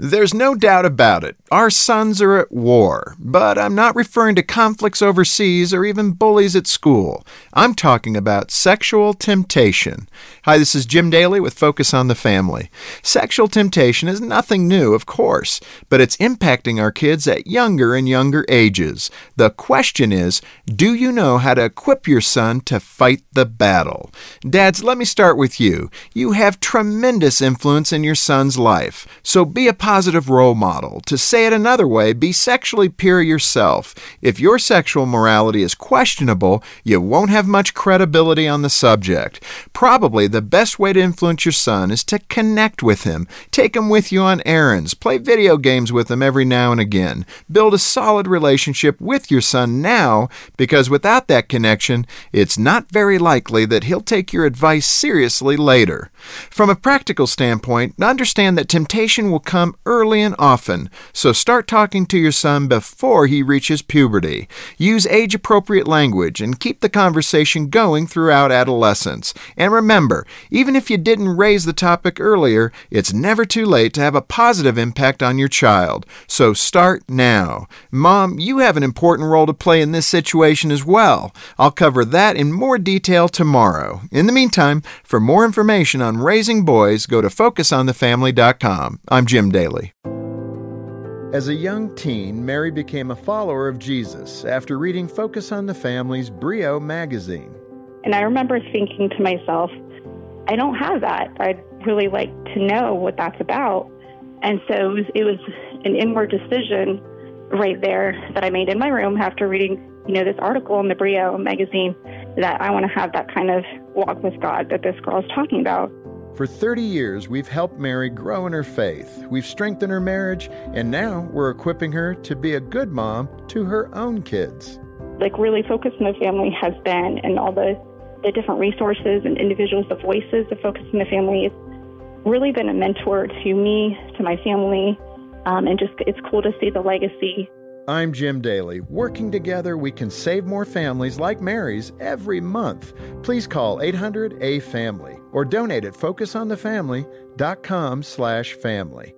There's no doubt about it. Our sons are at war, but I'm not referring to conflicts overseas or even bullies at school. I'm talking about sexual temptation. Hi, this is Jim Daly with Focus on the Family. Sexual temptation is nothing new, of course, but it's impacting our kids at younger and younger ages. The question is do you know how to equip your son to fight the battle? Dads, let me start with you. You have tremendous influence in your son's life, so be a positive role model. To say it another way, be sexually pure yourself. If your sexual morality is questionable, you won't have much credibility on the subject. Probably the best way to influence your son is to connect with him. Take him with you on errands, play video games with him every now and again. Build a solid relationship with your son now, because without that connection, it's not very likely that he'll take your advice seriously later. From a practical standpoint, understand that temptation will come early and often, so start talking to your son before he reaches puberty. Use age appropriate language and keep the conversation going throughout adolescence. And remember, even if you didn't raise the topic earlier, it's never too late to have a positive impact on your child. So start now. Mom, you have an important role to play in this situation as well. I'll cover that in more detail tomorrow. In the meantime, for more information on raising boys, go to focusonthefamily.com. I'm Jim Daly. As a young teen, Mary became a follower of Jesus after reading Focus on the Family's Brio magazine. And I remember thinking to myself, I don't have that. I'd really like to know what that's about. And so it was, it was an inward decision right there that I made in my room after reading, you know, this article in the Brio magazine that I want to have that kind of walk with God that this girl is talking about. For 30 years, we've helped Mary grow in her faith. We've strengthened her marriage, and now we're equipping her to be a good mom to her own kids. Like, really focus on the family has been, and all the, the different resources and individuals, the voices of Focus on the Family, it's really been a mentor to me, to my family, um, and just it's cool to see the legacy I'm Jim Daly. Working together, we can save more families like Mary's every month. Please call 800-A-FAMILY or donate at focusonthefamily.com slash family.